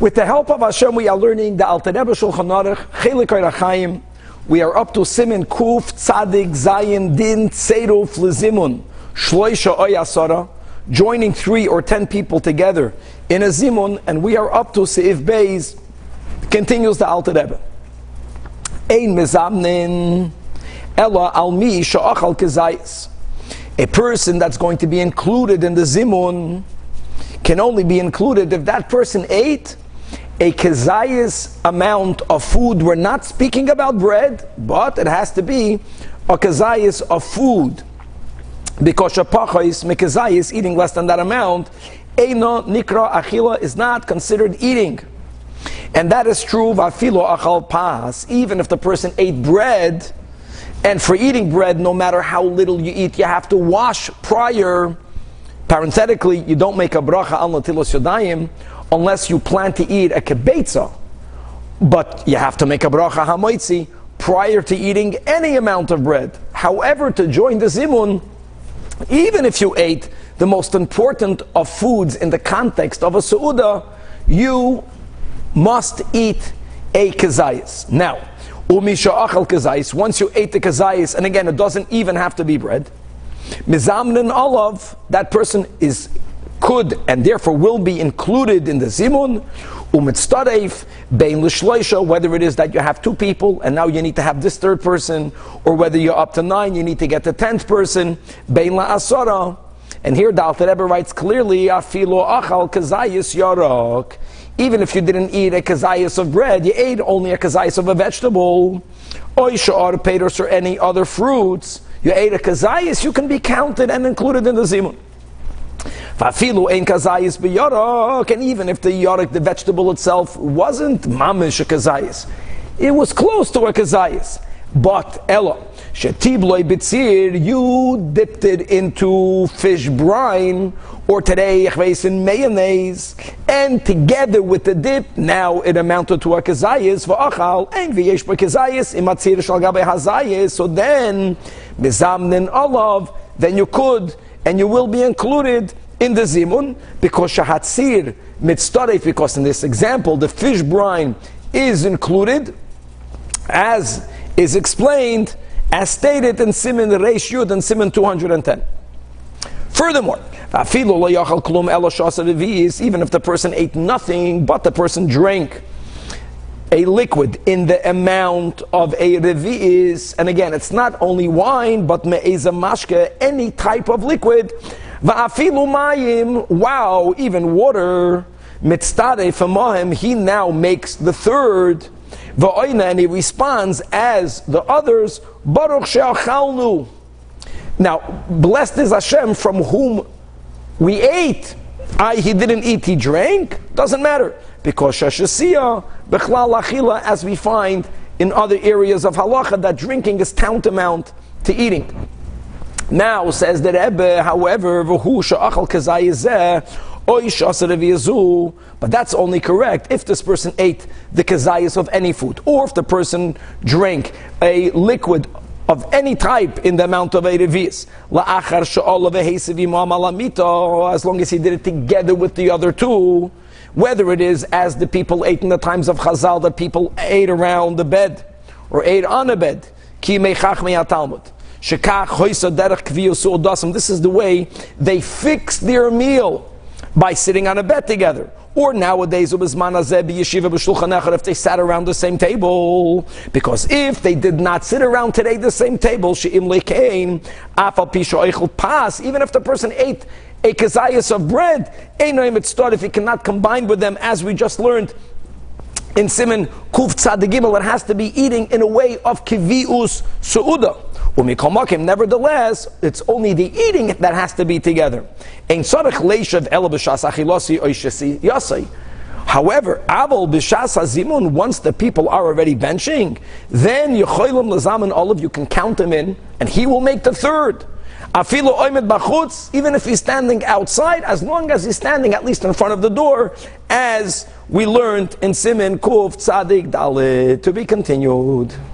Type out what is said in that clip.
With the help of Hashem, we are learning the Alter Rebbe Shulchan Aruch, Chelik Orachayim. We are up to Simin Kuf Tzadik Zayin Din Tzeiruf Lezimun Shloisha Oyasara, joining three or ten people together in a zimun, and we are up to Seif Beis. Continues the Alter Rebbe. Ein mezamnin ella al mi sha'achal kezayis. A person that's going to be included in the zimun can only be included if that person ate a kezayis amount of food. We're not speaking about bread, but it has to be a kezayis of food. Because shapachais mekezayis, eating less than that amount, eino nikra achila is not considered eating. And that is true vafilo achal pas, even if the person ate bread, and for eating bread, no matter how little you eat, you have to wash prior. Parenthetically, you don't make a bracha al natilos yodayim unless you plan to eat a kibetza. But you have to make a bracha hamoitzi prior to eating any amount of bread. However, to join the zimun, even if you ate the most important of foods in the context of a su'udah, you must eat a kazayas. Now, umisha achal kazayas, once you ate the kazayas, and again, it doesn't even have to be bread, mizamnin olav, that person is could and therefore will be included in the zimun. Umitztareif, bein l'shloisha, whether it is that you have two people and now you need to have this third person, or whether you're up to nine, you need to get the tenth person, bein la'asara. And here Alter Rebbe writes clearly, afilo achal kazayis yarok. Even if you didn't eat a kazayas of bread, you ate only a kazayas of a vegetable, or pedos or any other fruits, you ate a kazayas, you can be counted and included in the zimun. Fafilu ein kazayis b'yorok, and even if the yorok, the vegetable itself, wasn't mamish a kazayis, it was close to a kazayis. But Ella, shetibloi bitzir, you dipped it into fish brine, or today in mayonnaise, and together with the dip, now it amounted to a kazayis v'achal, and v'yesh b'kazayis imatzir shal gabe hazayis. So then, mizamnin olav, then you could and you will be included in the zimun because shahatzir mitzdaref. Because in this example, the fish brine is included, as is explained, as stated in Siman Reish Yud and Siman 210. Furthermore, even if the person ate nothing, but the person drank a liquid in the amount of a revi'is, and again, it's not only wine, but me'eza mashke, any type of liquid, va'afilu mayim, wow, even water, mitztare famahem, he now makes the third, va'oina, and he responds as the others, baruch she'achalnu. Now, blessed is Hashem from whom we ate. I, he didn't eat, he drank. Doesn't matter. Because Shashasiya, Bechlal Achila, as we find in other areas of halacha, that drinking is tantamount to eating. Now, says the Rebbe, however, but that's only correct if this person ate the kazayas of any food, or if the person drank a liquid of any type in the amount of a revis. As long as he did it together with the other two, whether it is as the people ate in the times of Chazal, that people ate around the bed or ate on a bed. This is the way they fix their meal by sitting on a bed together. Or nowadays, if they sat around the same table, because if they did not sit around today the same table, even if the person ate a kazayas of bread, if he cannot combine with them, as we just learned in Simon Kuf Tzadigimel, it has to be eating in a way of kivius su'uda. Nevertheless, it's only the eating that has to be together. However, Aval Bishas once the people are already benching, then Lazaman, all of you can count him in, and he will make the third. Afilu oimed bachutz, even if he's standing outside, as long as he's standing at least in front of the door, as we learned in Simin Kuf Tzadik Dalit. To be continued.